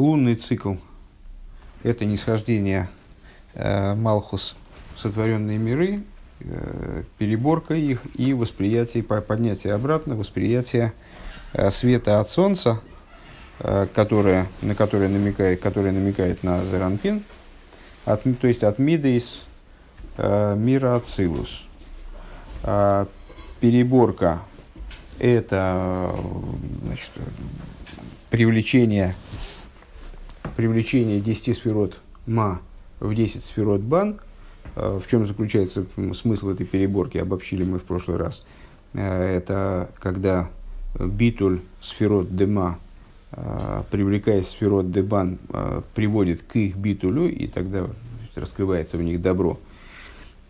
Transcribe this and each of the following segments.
Лунный цикл – это нисхождение э, Малхус в сотворенные миры, э, переборка их и восприятие, поднятие обратно, восприятие э, света от Солнца, э, которое, на которое намекает, которое намекает на Зеранпин, от, то есть от Мидейс э, мира Ацилус. Э, переборка – это значит, привлечение, привлечение 10 сферот ма в 10 сферот бан. В чем заключается смысл этой переборки, обобщили мы в прошлый раз. Это когда битуль сферот дема, привлекая сферот дебан, приводит к их битулю, и тогда раскрывается в них добро.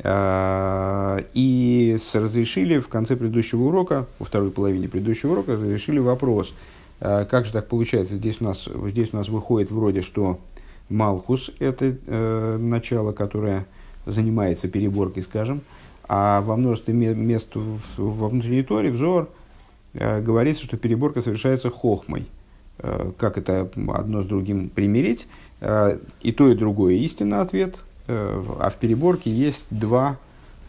И разрешили в конце предыдущего урока, во второй половине предыдущего урока, разрешили вопрос – а, как же так получается? Здесь у нас, здесь у нас выходит вроде, что Малхус – это э, начало, которое занимается переборкой, скажем, а во множестве мест во внутренней торе, взор, э, говорится, что переборка совершается хохмой. Э, как это одно с другим примирить? Э, и то, и другое истинно ответ. Э, а в переборке есть два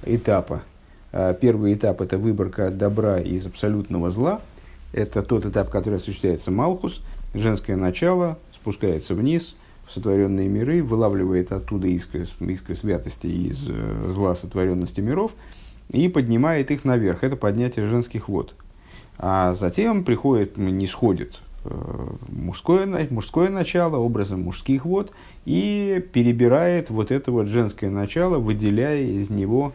этапа. Э, первый этап – это выборка добра из абсолютного зла – это тот этап, который осуществляется Малхус, женское начало спускается вниз в сотворенные миры, вылавливает оттуда искры, искры святости из э, зла сотворенности миров и поднимает их наверх. Это поднятие женских вод. А затем приходит, не сходит э, мужское, мужское начало образом мужских вод и перебирает вот это вот женское начало, выделяя из него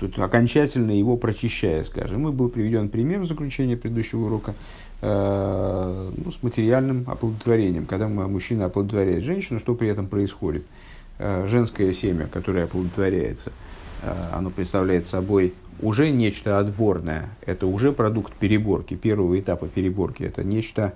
тут окончательно его прочищая, скажем. И был приведен пример в заключении предыдущего урока э, ну, с материальным оплодотворением. Когда мужчина оплодотворяет женщину, что при этом происходит? Э, женское семя, которое оплодотворяется, оно представляет собой уже нечто отборное. Это уже продукт переборки, первого этапа переборки. Это нечто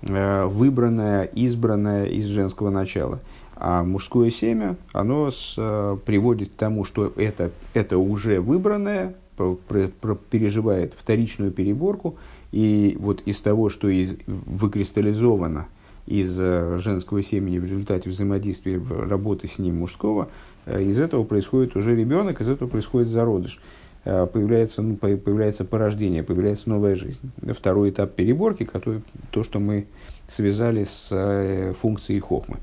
выбранное, избранное из женского начала. А мужское семя, оно с, э, приводит к тому, что это, это уже выбранное, про, про, про, переживает вторичную переборку, и вот из того, что из, выкристаллизовано из э, женского семени в результате взаимодействия работы с ним мужского, э, из этого происходит уже ребенок, из этого происходит зародыш. Появляется, ну, появляется порождение, появляется новая жизнь. Второй этап переборки, который, то, что мы связали с функцией хохмы.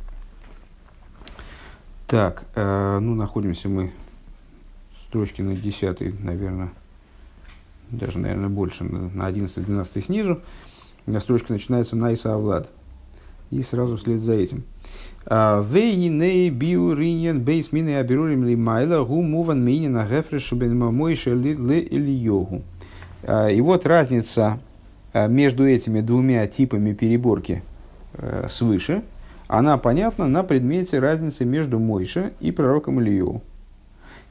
Так, э, ну, находимся мы строчки на 10, наверное, даже, наверное, больше, на 11-12 снизу. Строчка начинается на Иса Авлад. И сразу вслед за этим. А, Вейней биуринен бейс мины абирурим ли майла гу муван минина гефрешу бен мойше ли йогу. А, и вот разница а, между этими двумя типами переборки э, свыше – она понятна на предмете разницы между Мойше и пророком Илью.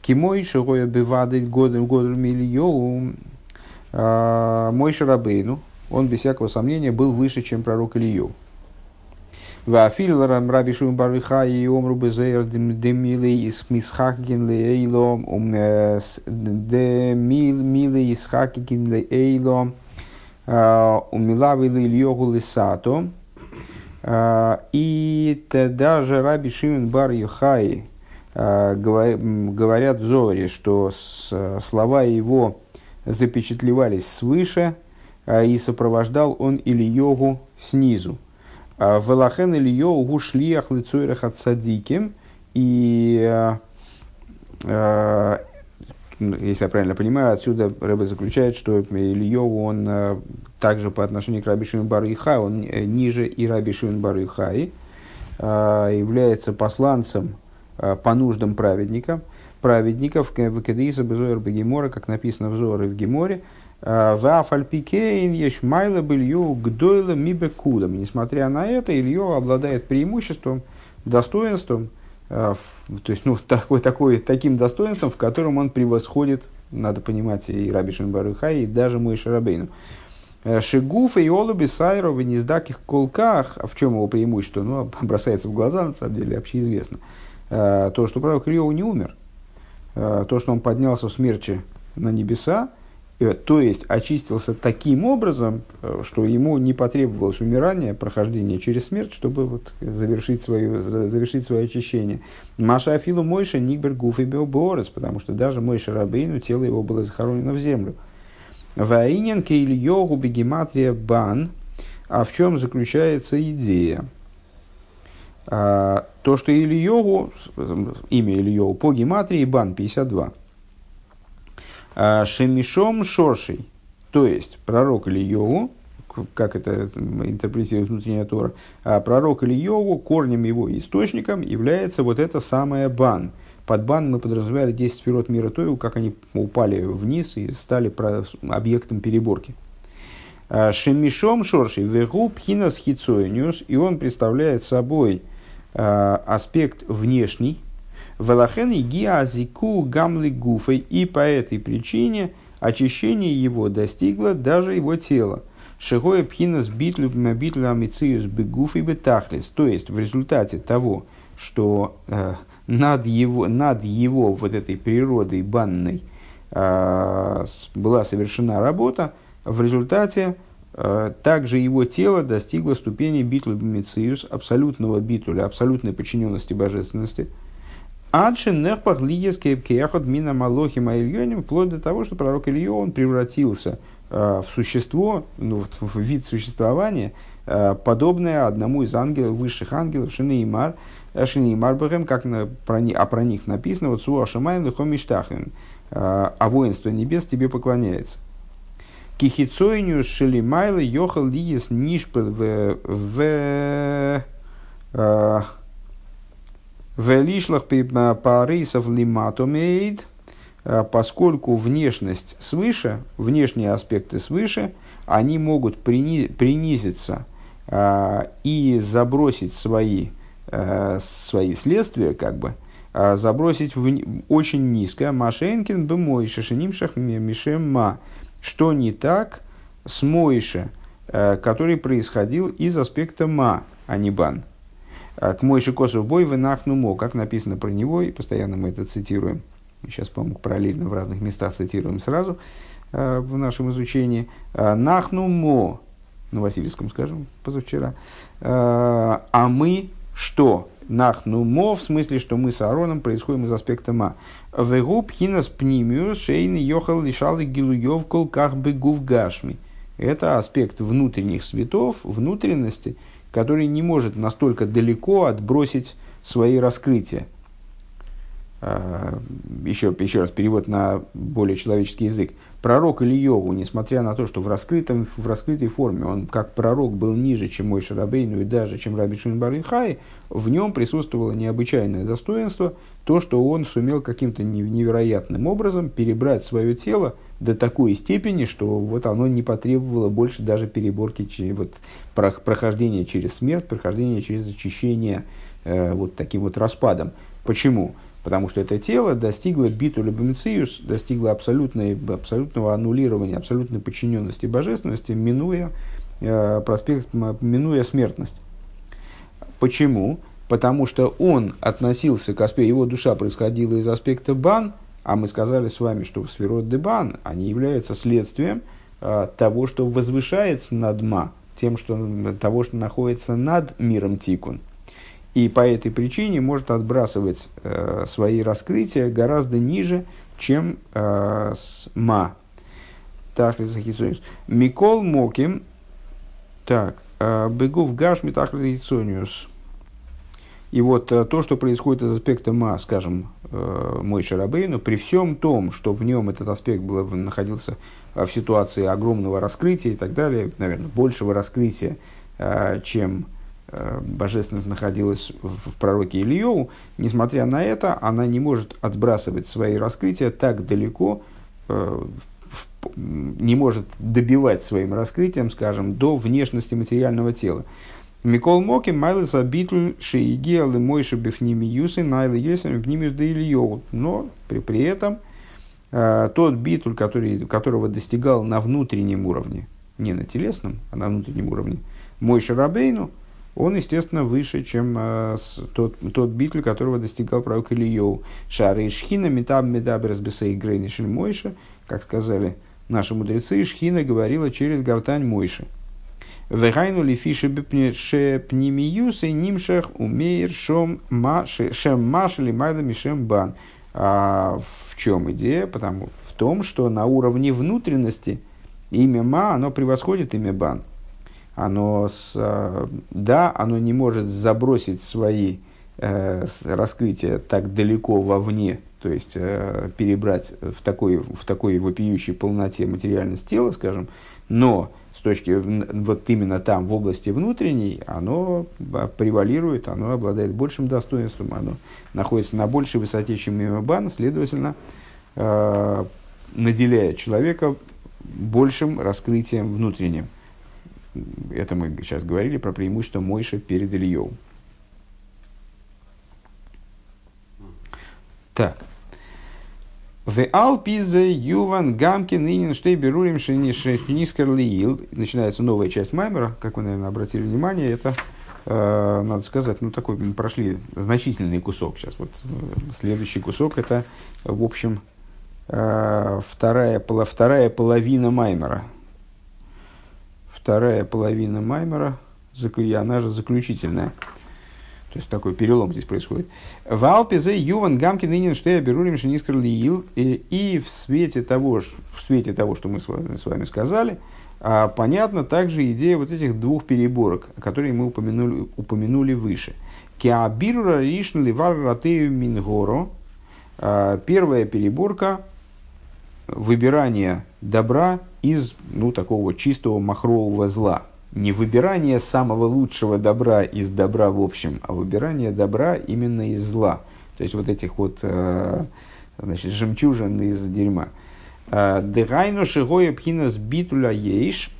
Кимойше гоя бивады годом годом Илью а, Мойше Рабейну, он без всякого сомнения был выше, чем пророк Илью. Вафил раби шум бариха и омру безер демилы из мисхакин лейло демилы из хакин лейло умилавили Ильёгу лисато. А, и даже Раби Шимон Бар Юхай а, говорят в Зоре, что слова его запечатлевались свыше, а, и сопровождал он Ильогу снизу. Велахен Ильогу шлиях лицуирах от садиким, и если я правильно понимаю, отсюда Рэбе заключает, что Ильеву, он э, также по отношению к Раби Шимон Ихай, он э, ниже и Раби Шимон Ихай, э, является посланцем по нуждам праведника, праведников в Кедиса Безоер Бегемора, как написано в Зоре в Геморе, в Афальпикейн Ешмайла Белью Гдойла Мибекудам. Несмотря на это, Илью обладает преимуществом, достоинством, то есть, ну, такой, такой, таким достоинством, в котором он превосходит, надо понимать, и Раби Шимбарыха, и даже мой Шарабейну. Шигуфа и Олуби Сайро в нездаких колках, а в чем его преимущество? Ну, бросается в глаза, на самом деле, общеизвестно. То, что пророк Рио не умер, то, что он поднялся в смерче на небеса, то есть очистился таким образом, э, что ему не потребовалось умирание, прохождение через смерть, чтобы вот завершить, свое, завершить свое очищение. Маша Афилу Мойша Нигбер Гуф и Биоборес, потому что даже Мойша Рабейну, тело его было захоронено в землю. Ваинен Кейль Йогу Бегематрия Бан. А в чем заключается идея? А, то, что Ильеву, имя Ильеву по гематрии Бан 52. А, Шемишом Шоршей, то есть пророк Ильеву, как это интерпретирует внутренняя Тора, а пророк Ильеву, корнем его источником является вот это самое Бан. Под бан мы подразумевали 10 сферот мира Тою, как они упали вниз и стали объектом переборки. А, Шемишом Шоршей, Вегу Пхинас Хицоиниус, и он представляет собой аспект внешний. Велахен и гиазику гамли гуфой. И по этой причине очищение его достигло даже его тела. Шигоя пхинас битлю битлю амициус бегуф и бетахлис. То есть в результате того, что э, над, его, над его вот этой природой банной э, была совершена работа, в результате Э, также его тело достигло ступени битуль бимициус, абсолютного битуля, абсолютной подчиненности божественности. Адши нехпах лиескейп кеяхот мина малохи маильоним, вплоть до того, что пророк Илья, он превратился э, в существо, ну, в вид существования, э, подобное одному из ангелов, высших ангелов, Шинеймар, Шинеймар Бахем, как на, про, а про них написано, вот Суашамаем Лехомиштахем, а воинство небес тебе поклоняется. Кихицойниус шелимайлы йохал лиес нишпел в в в лишлах парисов лиматомейд, поскольку внешность свыше, внешние аспекты свыше, они могут принизиться и забросить свои, свои следствия, как бы, забросить в, очень низко. Машенкин бы мой шашинимшах мишем ма что не так с Мойше, э, который происходил из аспекта Ма, а не Бан. Э, к Мойше Косов бой вынахну мо, как написано про него, и постоянно мы это цитируем. Сейчас, по-моему, параллельно в разных местах цитируем сразу э, в нашем изучении. Нахну мо, на Васильевском, скажем, позавчера. А мы что? Нахну мо, в смысле, что мы с Аароном происходим из аспекта ма. Вегу пхинас пнимиус шейн йохал лишалы гилуев колках бегув гашми. Это аспект внутренних светов, внутренности, который не может настолько далеко отбросить свои раскрытия. А, еще, еще раз перевод на более человеческий язык. Пророк Ильеву, несмотря на то, что в, раскрытом, в раскрытой форме он как пророк был ниже, чем мой Шарабейну и даже чем Раби Шимбар Хай, в нем присутствовало необычайное достоинство, то, что он сумел каким-то невероятным образом перебрать свое тело до такой степени, что вот оно не потребовало больше даже переборки, вот, прохождения через смерть, прохождения через очищение э, вот таким вот распадом. Почему? Потому что это тело достигло биту любимициус, достигло абсолютной, абсолютного аннулирования, абсолютной подчиненности божественности, минуя, э, проспект, минуя смертность. Почему? Потому что он относился к аспекту, его душа происходила из аспекта бан, а мы сказали с вами, что сферот де бан, они являются следствием э, того, что возвышается над ма, тем, что, того, что находится над миром тикун и по этой причине может отбрасывать э, свои раскрытия гораздо ниже, чем э, с ма. Микол Моким, так, э, Бегов Гашми Тахлицониус. И вот э, то, что происходит из аспекта ма, скажем, э, мой Шарабейну, при всем том, что в нем этот аспект был, находился в ситуации огромного раскрытия и так далее, наверное, большего раскрытия, чем божественность находилась в пророке Ильеву, несмотря на это, она не может отбрасывать свои раскрытия так далеко, э, не может добивать своим раскрытием, скажем, до внешности материального тела. Микол Моки, Майлес Абитль, Шииги, Алымойши, Бефними Юсы, Найлы Юсами, Пнимис да Ильеву. Но при, при этом э, тот битуль, который, которого достигал на внутреннем уровне, не на телесном, а на внутреннем уровне, мой Шарабейну – он, естественно, выше, чем э, с, тот, тот битль, которого достигал пророк Ильев. Шары и шхина метаб медаберс бесей грейнишель мойша, как сказали наши мудрецы, Шхина говорила через гортань Мойши. Вегайну ли фиши пнемиюс и нимшах умеер шом шем маш или майда мишем бан. А в чем идея? Потому в том, что на уровне внутренности имя ма, оно превосходит имя бан. Оно с, а, да, оно не может забросить свои э, раскрытия так далеко вовне, то есть э, перебрать в такой, в такой вопиющей полноте материальность тела, скажем, но точки, вот именно там, в области внутренней, оно превалирует, оно обладает большим достоинством, оно находится на большей высоте, чем Мимабан, следовательно, э, наделяет человека большим раскрытием внутренним. Это мы сейчас говорили про преимущество Мойши перед Ильей. Так. В Алпизе Юван Гамкин Инин Штей Берурим Шенискер Лиил. Начинается новая часть Маймера, как вы, наверное, обратили внимание, это, э, надо сказать, ну такой прошли значительный кусок. Сейчас вот э, следующий кусок это, в общем, э, вторая, вторая половина Маймера. Вторая половина Маймера, она же заключительная. То есть такой перелом здесь происходит. В Алпезе Юван Гамкин Инин Штея Берурим Шинискр Лиил. И в свете того, в свете того, что мы с вами, с вами сказали, а, понятна также идея вот этих двух переборок, которые мы упомянули, упомянули выше. Киабирура Ришн Ливар Ратею Мингоро. А, первая переборка выбирание добра из ну, такого чистого махрового зла – не выбирание самого лучшего добра из добра в общем, а выбирание добра именно из зла. То есть вот этих вот э, значит, жемчужин из дерьма. Э, Дегайну шигоя пхинас битуля ейш.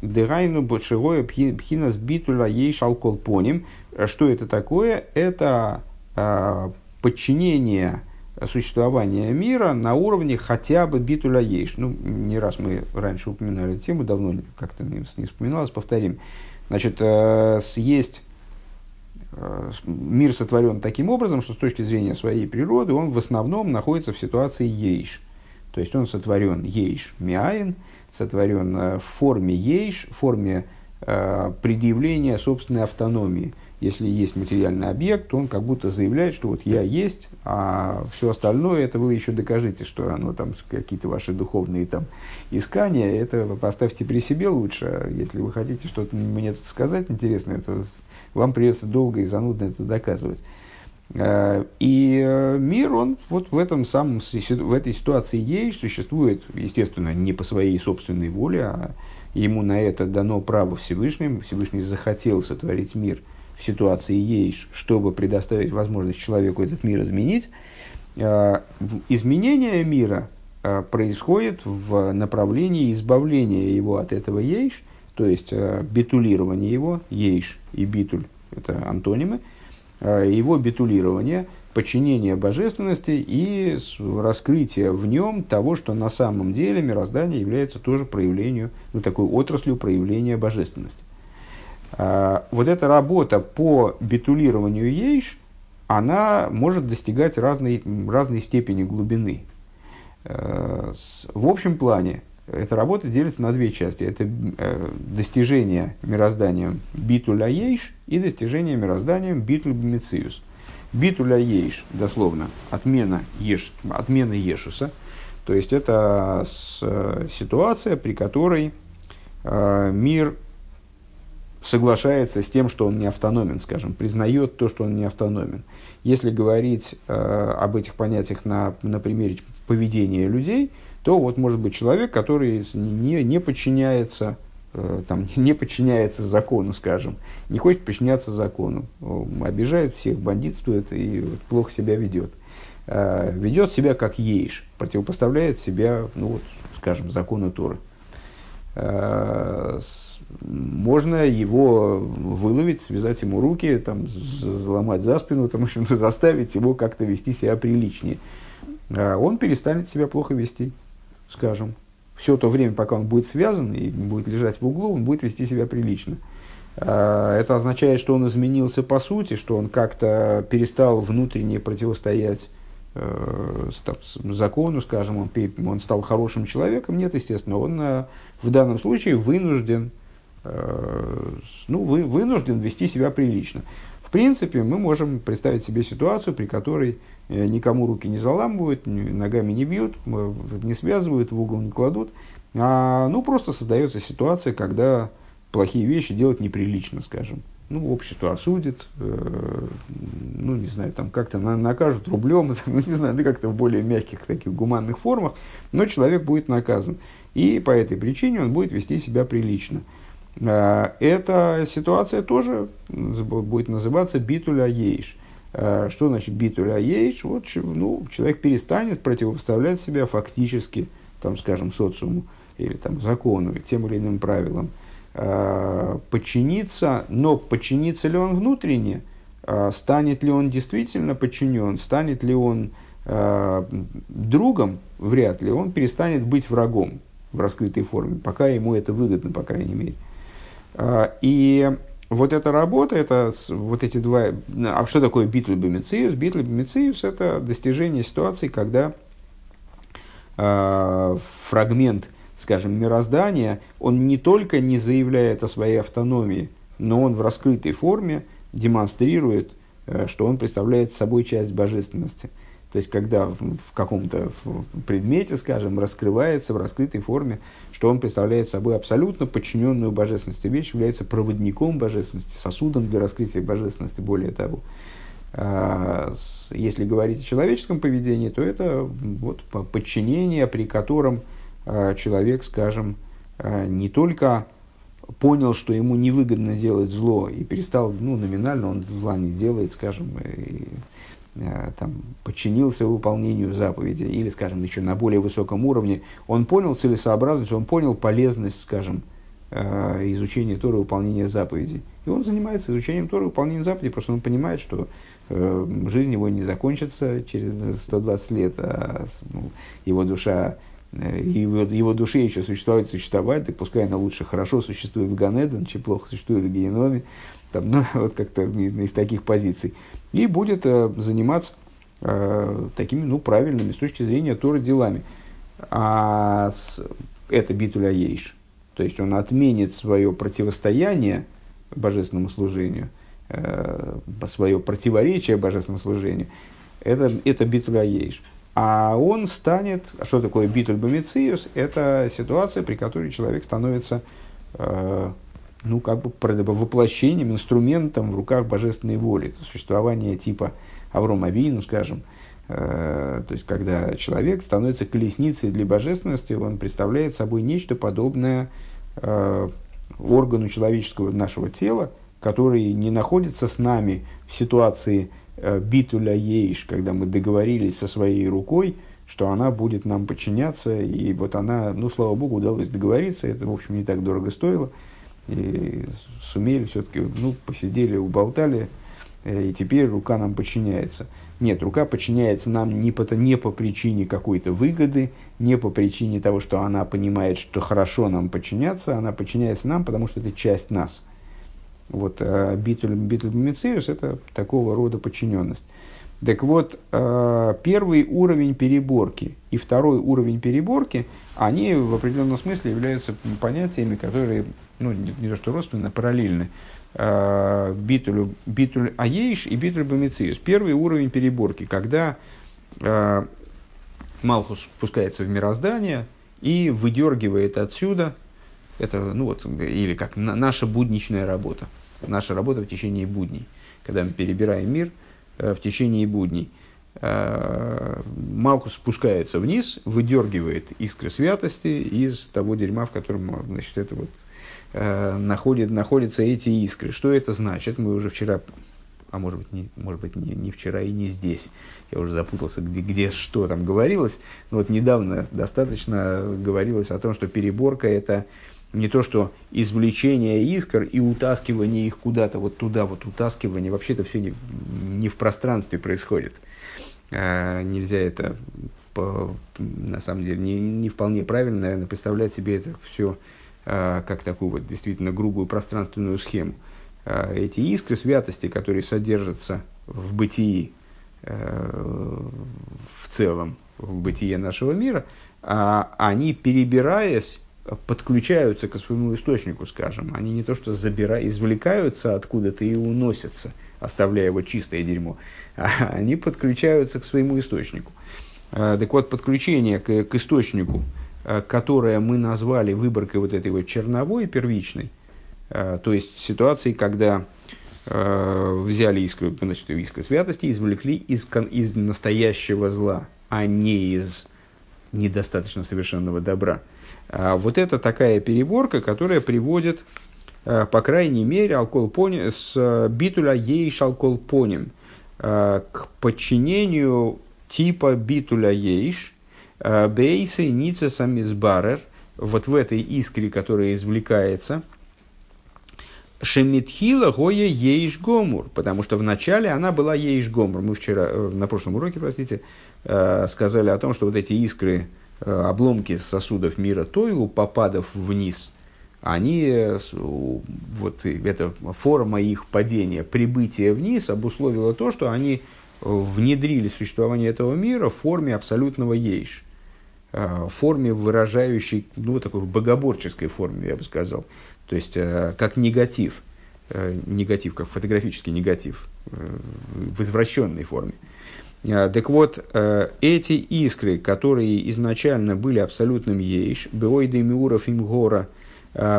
Дегайну шигоя пхинас битуля ейш алколпоним. Что это такое? Это э, подчинение существования мира на уровне хотя бы битуля ейш. Ну, не раз мы раньше упоминали эту тему, давно как-то не, вспоминалось, повторим. Значит, э, есть э, мир сотворен таким образом, что с точки зрения своей природы он в основном находится в ситуации ейш. То есть он сотворен ейш миаин, сотворен э, в форме ейш, в форме предъявления собственной автономии – если есть материальный объект, то он как будто заявляет, что вот я есть, а все остальное, это вы еще докажите, что оно там какие-то ваши духовные там искания, это поставьте при себе лучше. Если вы хотите что-то мне тут сказать интересное, то вам придется долго и занудно это доказывать. А, и э, мир, он вот в, этом самом, в этой ситуации есть, существует, естественно, не по своей собственной воле, а ему на это дано право Всевышним. Всевышний захотел сотворить мир – в ситуации есть, чтобы предоставить возможность человеку этот мир изменить, э, изменение мира э, происходит в направлении избавления его от этого ейш, то есть э, битулирование его, ейш и битуль, это антонимы, его битулирование, подчинение божественности и раскрытие в нем того, что на самом деле мироздание является тоже проявлению, ну, такой отраслью проявления божественности. А, вот эта работа по битулированию ейш, она может достигать разной, разной степени глубины. Э, в общем плане эта работа делится на две части. Это э, достижение мирозданием битуля ейш и достижение мирозданием битуль бмициус. Битуля ейш, дословно, отмена, еш, отмена ешуса. То есть это э, ситуация, при которой мир соглашается с тем, что он не автономен, скажем, признает то, что он не автономен. Если говорить э, об этих понятиях на, на примере поведения людей, то вот может быть человек, который не, не подчиняется э, там, не подчиняется закону, скажем, не хочет подчиняться закону, обижает всех, бандитствует и вот, плохо себя ведет. Э, ведет себя как ейш, противопоставляет себя, ну вот, скажем, закону Торы. Э, можно его выловить, связать ему руки, там, заломать за спину, там, общем, заставить его как-то вести себя приличнее. А он перестанет себя плохо вести, скажем. Все то время, пока он будет связан и будет лежать в углу, он будет вести себя прилично. А это означает, что он изменился по сути, что он как-то перестал внутренне противостоять э, закону, скажем, он, он стал хорошим человеком. Нет, естественно, он э, в данном случае вынужден, ну, вы, вынужден вести себя прилично. В принципе, мы можем представить себе ситуацию, при которой э, никому руки не заламывают, ногами не бьют, не связывают, в угол не кладут, а ну, просто создается ситуация, когда плохие вещи делать неприлично, скажем. Ну, общество осудит, э, ну, не знаю, там как-то на, накажут рублем, ну, не знаю, да как-то в более мягких таких гуманных формах, но человек будет наказан. И по этой причине он будет вести себя прилично. Э, эта ситуация тоже будет называться битуля ейш. Э, что значит битуля ейш? Вот ну, человек перестанет противопоставлять себя фактически, там, скажем, социуму или там, закону, тем или иным правилам. Э, подчиниться, но подчинится ли он внутренне, станет ли он действительно подчинен, станет ли он другом, вряд ли, он перестанет быть врагом в раскрытой форме, пока ему это выгодно, по крайней мере. А, и вот эта работа, это вот эти два... А что такое битль бемициус? Битль бемициус – это достижение ситуации, когда э, фрагмент, скажем, мироздания, он не только не заявляет о своей автономии, но он в раскрытой форме демонстрирует, э, что он представляет собой часть божественности – то есть, когда в каком-то предмете, скажем, раскрывается в раскрытой форме, что он представляет собой абсолютно подчиненную божественности вещь, является проводником божественности, сосудом для раскрытия божественности, более того. А, если говорить о человеческом поведении, то это вот подчинение, при котором а, человек, скажем, а, не только понял, что ему невыгодно делать зло, и перестал, ну, номинально он зла не делает, скажем, и, там, подчинился выполнению заповеди, или, скажем, еще на более высоком уровне, он понял целесообразность, он понял полезность, скажем, э, изучения Торы, выполнения заповедей. И он занимается изучением Торы, выполнением заповедей, просто он понимает, что э, жизнь его не закончится через 120 лет, а ну, его душа его, его душе еще существовать, существовать, и пускай она лучше хорошо существует в Ганеден, чем плохо существует в Геноме, там, ну, вот как-то из таких позиций и будет э, заниматься э, такими ну, правильными с точки зрения Торы делами. А с, это битуля ейш. То есть он отменит свое противостояние божественному служению, э, свое противоречие божественному служению. Это, это битуля ейш. А он станет, что такое битуль бомициус? Это ситуация, при которой человек становится э, ну, как бы воплощением, инструментом в руках божественной воли. Это существование типа Аврома Авину, скажем. Э, то есть, когда человек становится колесницей для божественности, он представляет собой нечто подобное э, органу человеческого нашего тела, который не находится с нами в ситуации э, битуля ейш, когда мы договорились со своей рукой, что она будет нам подчиняться, и вот она, ну, слава богу, удалось договориться, это, в общем, не так дорого стоило – и сумели все-таки, ну, посидели, уболтали, э, и теперь рука нам подчиняется. Нет, рука подчиняется нам не по, не по причине какой-то выгоды, не по причине того, что она понимает, что хорошо нам подчиняться, она подчиняется нам, потому что это часть нас. Вот э, битуль, битуль это такого рода подчиненность. Так вот, э, первый уровень переборки и второй уровень переборки, они в определенном смысле являются понятиями, которые ну, не, не то что родственны, параллельны. Э, битуль, битуль аейш и битуль бомициус. Первый уровень переборки, когда э, Малхус спускается в мироздание и выдергивает отсюда, это, ну вот, или как наша будничная работа, наша работа в течение будней, когда мы перебираем мир – в течение будней. Э, Малкус спускается вниз, выдергивает искры святости из того дерьма, в котором значит, это вот, э, находит, находятся эти искры. Что это значит? Мы уже вчера, а может быть, не, может быть не, не вчера и не здесь, я уже запутался, где, где что там говорилось. Но вот недавно достаточно говорилось о том, что переборка – это не то, что извлечение искр и утаскивание их куда-то вот туда, вот утаскивание, вообще это все не, не в пространстве происходит. А, нельзя это, по, на самом деле, не, не вполне правильно, наверное, представлять себе это все а, как такую вот действительно грубую пространственную схему. А, эти искры святости, которые содержатся в бытии, в целом в бытие нашего мира, а они, перебираясь, подключаются к своему источнику, скажем. Они не то что забирают, извлекаются откуда-то и уносятся, оставляя его чистое дерьмо, а они подключаются к своему источнику. А, так вот, подключение к, к источнику, а, которое мы назвали выборкой вот этой вот черновой первичной, а, то есть ситуации, когда взяли искру, значит, искру святости извлекли из, из настоящего зла, а не из недостаточно совершенного добра. Вот это такая переборка, которая приводит, по крайней мере, алкоголь с битуля ейш алкоголь к подчинению типа битуля ейш, э, бейсы ница самизбарер, вот в этой искре, которая извлекается, Шемитхила гоя ейш гомур, потому что вначале она была ейш гомур. Мы вчера, э, на прошлом уроке, простите, э, сказали о том, что вот эти искры, обломки сосудов мира Тойгу, попадав вниз, они, вот эта форма их падения, прибытия вниз обусловила то, что они внедрили существование этого мира в форме абсолютного ейш, э, в форме выражающей, ну, такой богоборческой форме, я бы сказал. То есть, э, как негатив, э, негатив, как фотографический негатив, в извращенной форме. Так вот, эти искры, которые изначально были абсолютным ейш, беойды миуров им гора,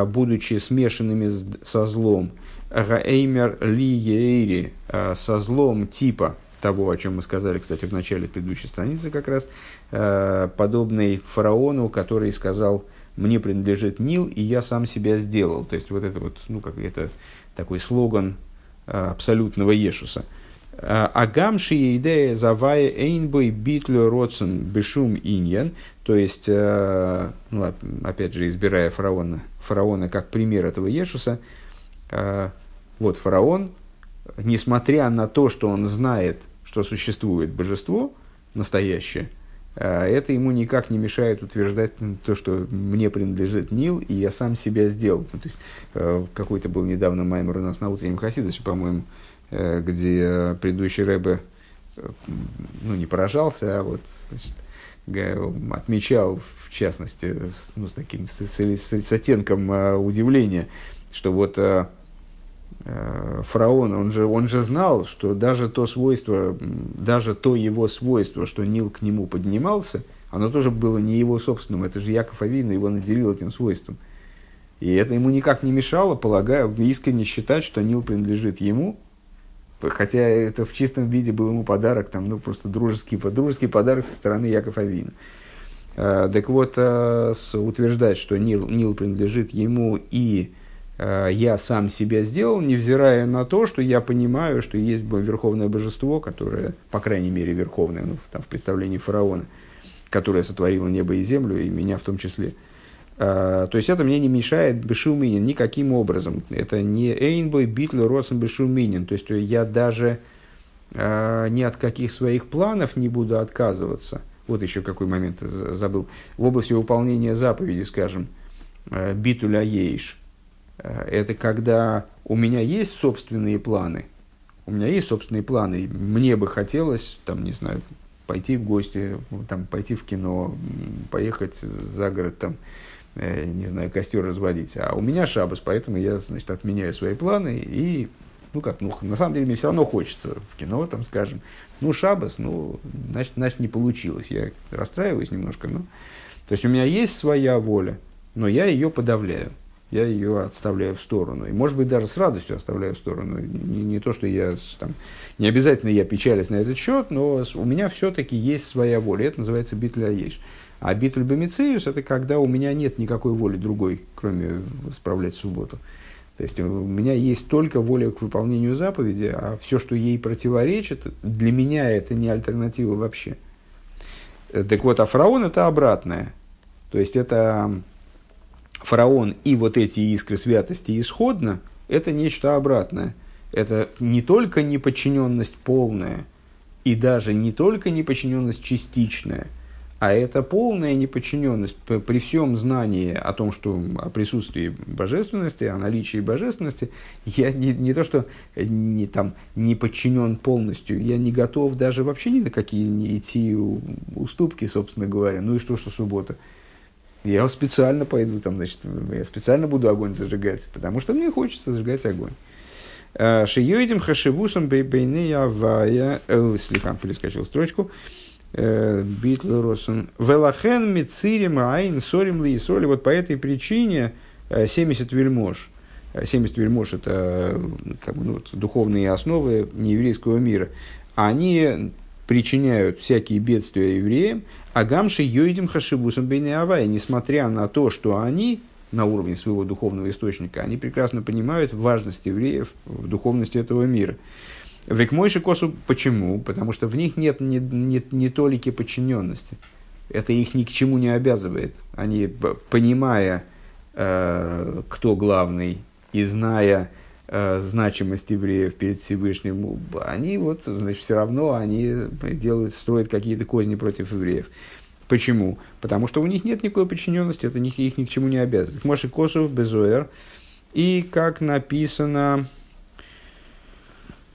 будучи смешанными со злом, гаэймер ли ейри, со злом типа того, о чем мы сказали, кстати, в начале предыдущей страницы как раз, э, подобный фараону, который сказал, мне принадлежит Нил, и я сам себя сделал. То есть вот это вот, ну, как это такой слоган э, абсолютного Ешуса. Э, Агамши идея завая эйнбой битлю родсен бешум иньян, то есть, ну, опять же, избирая фараона, фараона как пример этого Ешуса, вот фараон, несмотря на то, что он знает что существует божество настоящее, а это ему никак не мешает утверждать то, что мне принадлежит Нил, и я сам себя сделал. Ну, то есть, э, какой-то был недавно маймер у нас на утреннем Хасидосе, по-моему, э, где предыдущий Рэбе э, ну, не поражался, а вот значит, отмечал, в частности, ну, с таким с, с, с оттенком удивления, что вот Э, фараон, он же, он же знал, что даже то свойство, даже то его свойство, что Нил к нему поднимался, оно тоже было не его собственным. Это же Яков Авину его наделил этим свойством. И это ему никак не мешало, полагаю, искренне считать, что Нил принадлежит ему, хотя это в чистом виде был ему подарок, там, ну, просто дружеский, дружеский подарок со стороны Яков Авина. Так вот, э, утверждать, что Нил, Нил принадлежит ему и Э, я сам себя сделал, невзирая на то, что я понимаю, что есть верховное божество, которое, по крайней мере, верховное, ну, там, в представлении фараона, которое сотворило небо и землю, и меня в том числе. Uh, то есть это мне не мешает бешуминин никаким образом. Это не эйнбой битлер росом бешуминин. То есть я даже uh, ни от каких своих планов не буду отказываться. Вот еще какой момент забыл. В области выполнения заповеди, скажем, uh, битуля ейш Э, это когда у меня есть собственные планы. У меня есть собственные планы. Мне бы хотелось, там, не знаю, пойти в гости, там, пойти в кино, поехать за город, там, не знаю, костер разводить. А у меня шабас, поэтому я, значит, отменяю свои планы и, ну как, ну, на самом деле мне все равно хочется в кино, там, скажем. Ну, шабас, ну, значит, значит, не получилось. Я расстраиваюсь немножко, но... То есть у меня есть своя воля, но я ее подавляю я ее отставляю в сторону. И, может быть, даже с радостью оставляю в сторону. Не, не то, что я там, не обязательно я печалюсь на этот счет, но у меня все-таки есть своя воля. Это называется битля ешь. А битуль бомициус – это когда у меня нет никакой воли другой, кроме справлять субботу. То есть у меня есть только воля к выполнению заповеди, а все, что ей противоречит, для меня это не альтернатива вообще. Так вот, а фараон – это обратное. То есть это фараон и вот эти искры святости исходно, это нечто обратное. Это не только неподчиненность полная, и даже не только неподчиненность частичная, А это полная неподчиненность при всем знании о том, что о присутствии божественности, о наличии божественности, я не, не то, что не, там, не подчинен полностью, я не готов даже вообще ни на какие не идти уступки, собственно говоря. Ну и что, что суббота? Я специально пойду там, значит, я специально буду огонь зажигать, потому что мне хочется зажигать огонь. Э, Шиёидим хашивусом бейбейны авая... Э, слегка перескочил строчку. Э, Битл Росен. Велахен мицирим айн сорим ли соли. Вот по этой причине 70 вельмож. 70 вельмож – это как бы, ну, духовные основы нееврейского мира. Они причиняют всякие бедствия евреям, а гамши йоидим хашибусом бейнеавая, несмотря на то, что они на уровне своего духовного источника, они прекрасно понимают важность евреев в духовности этого мира. Век мойши косу почему? Потому что в них нет ни, ни, ни толики подчиненности. Это их ни к чему не обязывает. Они, понимая, э, кто главный, и зная э, значимость евреев перед Всевышним, они вот, значит, все равно они делают, строят какие-то козни против евреев. Почему? Потому что у них нет никакой подчиненности, это их, их ни к чему не обязывает. Моши Косов, Безуэр. И как написано,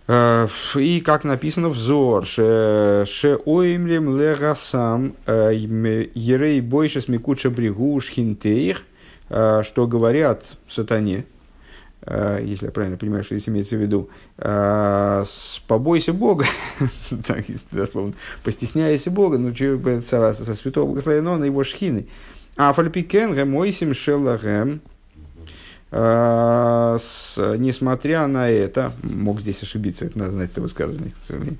и как написано в Зор, ше оимлем легасам э, ерей бойше смекуча брегу шхинтеих, э, что говорят сатане, Э, если я правильно понимаю, что здесь имеется в виду, э, побойся Бога, так, дословно, постесняйся Бога, ну, со, святого благословения на его шхины. А фальпикен гемойсим шеллагем, э, несмотря на это, мог здесь ошибиться, это надо знать это высказывание, сожалению,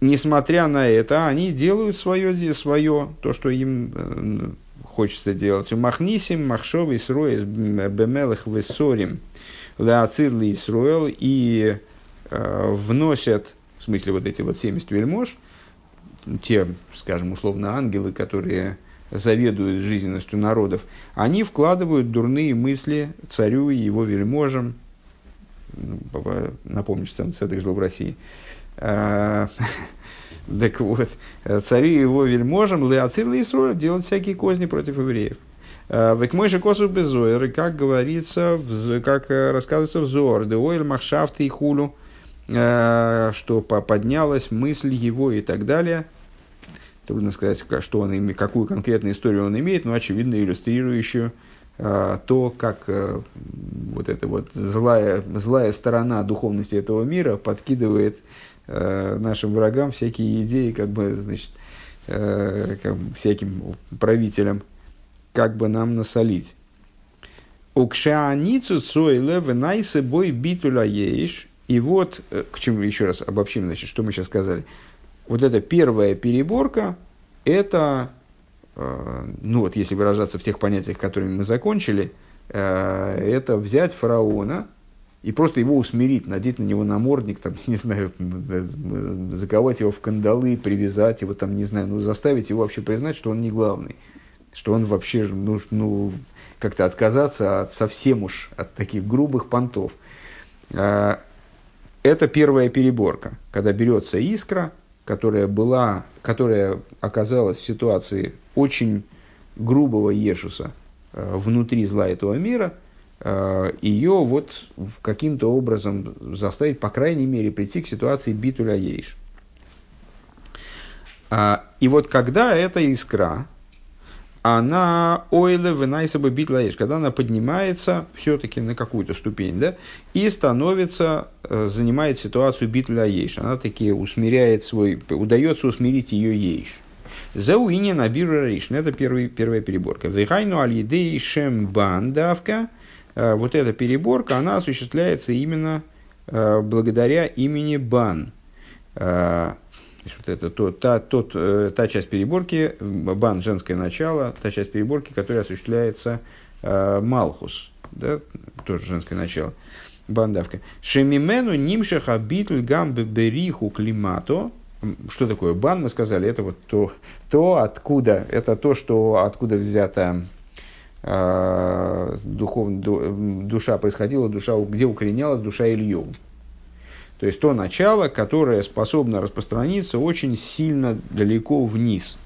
несмотря на это, они делают свое, свое то, что им хочется делать. У махнисим, махшовый сроес, бемелых высорим, леацирли Исруэл, и э, вносят, в смысле вот эти вот 70 вельмож, те, скажем, условно, ангелы, которые заведуют жизненностью народов, они вкладывают дурные мысли царю и его вельможам, ну, напомню, что это жил в России, э, Так вот, царю и его вельможам, Леоцир Исруэль, делать всякие козни против евреев. Век мой же косу безоэр, как говорится, как э, рассказывается в Зор, Деоэль Махшафты и Хулю, э, что поднялась мысль его и так далее. Трудно сказать, что он, какую конкретную историю он имеет, но очевидно иллюстрирующую то, как вот эта вот злая, злая сторона духовности этого мира подкидывает э, нашим врагам всякие идеи, как бы, значит, э, как, всяким правителям, как бы нам насолить. Укшааницу цойле венайсе бой битуля еиш. И вот, э, к чему еще раз обобщим, значит, что мы сейчас сказали. Вот эта первая переборка, это, э, ну вот если выражаться в тех понятиях, которыми мы закончили, э, это взять фараона, и просто его усмирить, надеть на него намордник, там, не знаю, заковать его в кандалы, привязать его, там, не знаю, ну, заставить его вообще признать, что он не главный, что он вообще, ну, ну как-то отказаться от совсем уж от таких грубых понтов. Это первая переборка, когда берется искра, которая была, которая оказалась в ситуации очень грубого Ешуса э, внутри зла этого мира – Э, ее вот каким-то образом заставить, по крайней мере, прийти к ситуации битуля ейш. А, и вот когда эта искра, она ойле вынайсаба битла ейш, когда она поднимается все-таки на какую-то ступень, да, и становится, э, занимает ситуацию битля ейш, она таки усмиряет свой, удается усмирить ее ейш. Зауини на рейш, это первый, первая переборка. Вихайну аль шем бандавка – Э, вот эта переборка, она осуществляется именно э, благодаря имени Бан. Э, вот это то, та, тот, та часть переборки, бан женское начало, та часть переборки, которая осуществляется Малхус, да, тоже женское начало, бандавка. Шемимену нимшаха битль гамбе бериху климато. Что такое бан, мы сказали, это вот то, то, откуда, это то, что откуда взято а, духов, душа происходила, душа, где укоренялась душа Ильев. То есть то начало, которое способно распространиться очень сильно далеко вниз.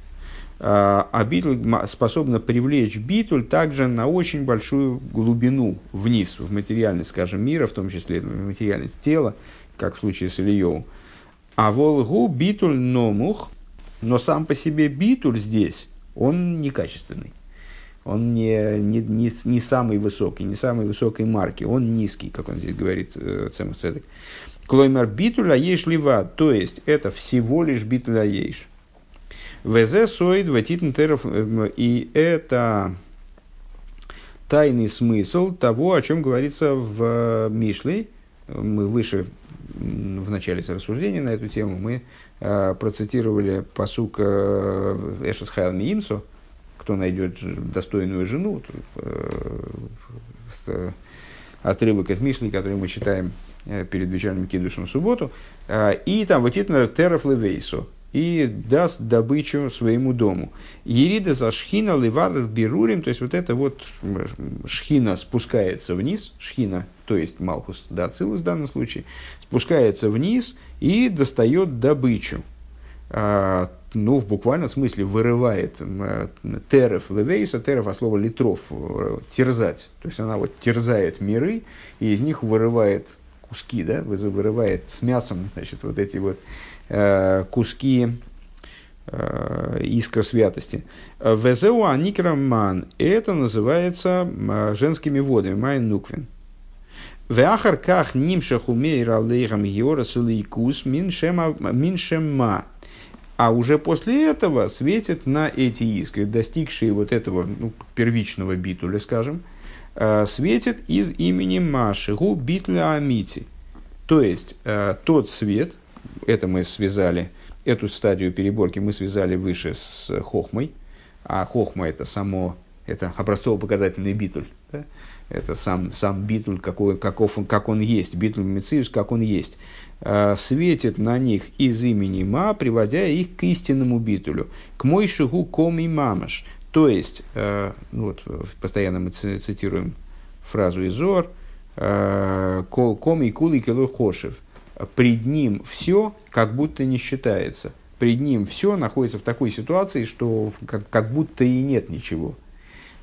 А, а битуль способна привлечь битуль также на очень большую глубину вниз, в материальность, скажем, мира, в том числе в материальность тела, как в случае с Ильевым. А волгу битуль номух, но сам по себе битуль здесь, он некачественный. Он не, не, не, не самый высокий, не самой высокой марки, он низкий, как он здесь говорит э, Цемах Цедек. Клоймер битуля еш лива, то есть это всего лишь битуля еш. ВЗ соид ватитн теров, э, и это тайный смысл того, о чем говорится в э, Мишле. Мы выше, в начале рассуждения на эту тему, мы э, процитировали посук э, Эшес Хайл Миимсу, кто найдет достойную жену, э, отрывок из Мишли, который мы читаем э, перед вечерним кидушем в субботу, э, и там вот это тереф левейсу, и даст добычу своему дому. Ерида за шхина ливар берурим, то есть вот это вот шхина спускается вниз, шхина, то есть Малхус да, Цилус в данном случае, спускается вниз и достает добычу ну, в буквальном смысле вырывает э, терев левейса, терев от слова литров, э, терзать. То есть она вот терзает миры, и из них вырывает куски, да, вырывает с мясом, значит, вот эти вот э, куски э, искра святости. Везеу аникраман, это называется женскими водами, майн нуквин. Веахар ках нимшаху мейра лейхам геора сулейкус миншема. А уже после этого светит на эти искры, достигшие вот этого ну, первичного битуля, скажем, светит из имени Машигу битуля Амити. То есть э, тот свет, это мы связали, эту стадию переборки мы связали выше с хохмой, а хохма это само, это образцово-показательный битуль. Да? Это сам, сам битуль, какой, каков он, как он есть, битуль Мециус, как он есть. Э, светит на них из имени Ма, приводя их к истинному битулю, к мой шигу коми мамаш. То есть, э, ну вот, постоянно мы цитируем фразу из Зор, э, коми кули кило хошев. Пред ним все как будто не считается. Пред ним все находится в такой ситуации, что как, как будто и нет ничего.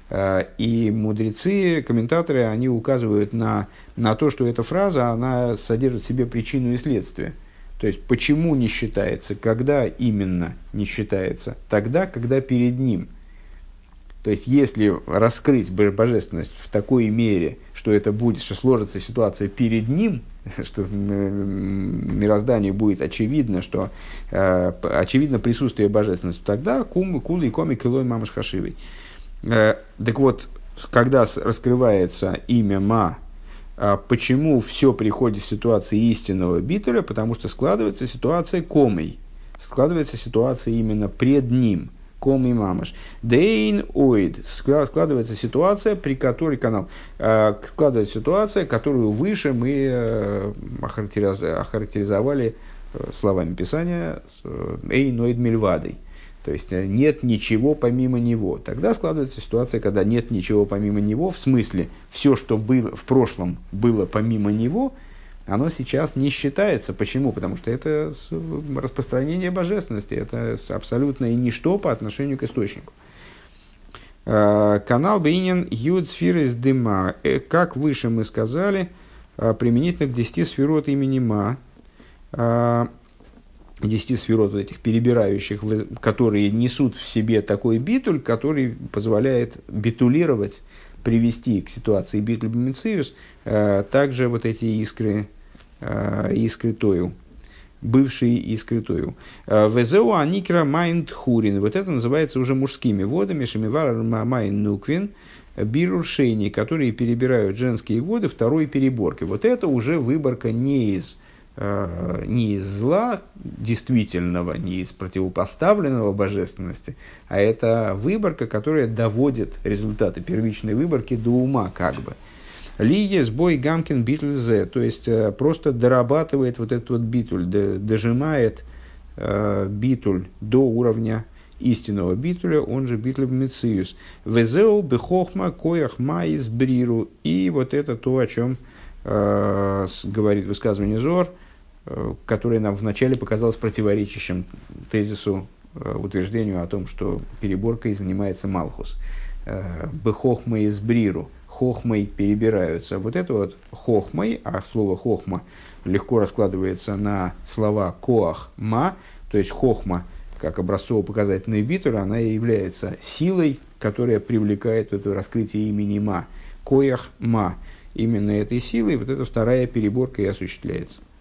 Э, и мудрецы, комментаторы, они указывают на, на то, что эта фраза, она содержит в себе причину и следствие. То есть, почему не считается, когда именно не считается? Тогда, когда перед ним. То есть, если раскрыть божественность в такой мере, что это будет, что сложится ситуация перед ним, что мирозданию будет очевидно, что э, очевидно присутствие божественности, тогда кум, кул и коми килой мамаш хашивой. Э, так вот, когда раскрывается имя Ма, а почему все приходит в ситуации истинного битуля? Потому что складывается ситуация комой. Складывается ситуация именно пред ним. Ком и мамаш. Дейн оид. Складывается ситуация, при которой канал. Э, складывается ситуация, которую выше мы э, охарактеризовали словами Писания Эйноид Мельвадой то есть э, нет ничего помимо него. Тогда складывается ситуация, когда нет ничего помимо него, в смысле все, что было в прошлом было помимо него, оно сейчас не считается. Почему? Потому что это распространение божественности, это абсолютное ничто по отношению к источнику. Э, канал Бейнин Юд Сфирис Дыма. Э, как выше мы сказали, применительно к 10 сферот имени Ма десяти сферот вот этих перебирающих, которые несут в себе такой битуль, который позволяет битулировать, привести к ситуации битуль бимициус, э, также вот эти искры, э, искры тою, бывшие искры тою. Э, Везеу аникра майнд хурин, вот это называется уже мужскими водами, шемивар майн нуквин, бируршейни, которые перебирают женские воды второй переборкой. Вот это уже выборка не из не из зла действительного, не из противопоставленного божественности, а это выборка, которая доводит результаты первичной выборки до ума как бы. Ли сбой гамкин битуль зе, то есть э, просто дорабатывает вот этот вот битуль, дожимает э, битуль до уровня истинного битуля, он же битуль мециус. Везеу бехохма коях маис бриру. И вот это то, о чем э, говорит высказывание Зор – Э, которое нам вначале показалось противоречащим тезису утверждению о том, что переборкой занимается Малхус. Бехохма из бриру, хохмой перебираются. Вот это вот хохмой, а слово хохма легко раскладывается на слова коах ма, то есть хохма, как образцово-показательный битуль, она является силой, которая привлекает это раскрытие имени ма. Коях ма. Именно этой силой вот эта вторая переборка и осуществляется.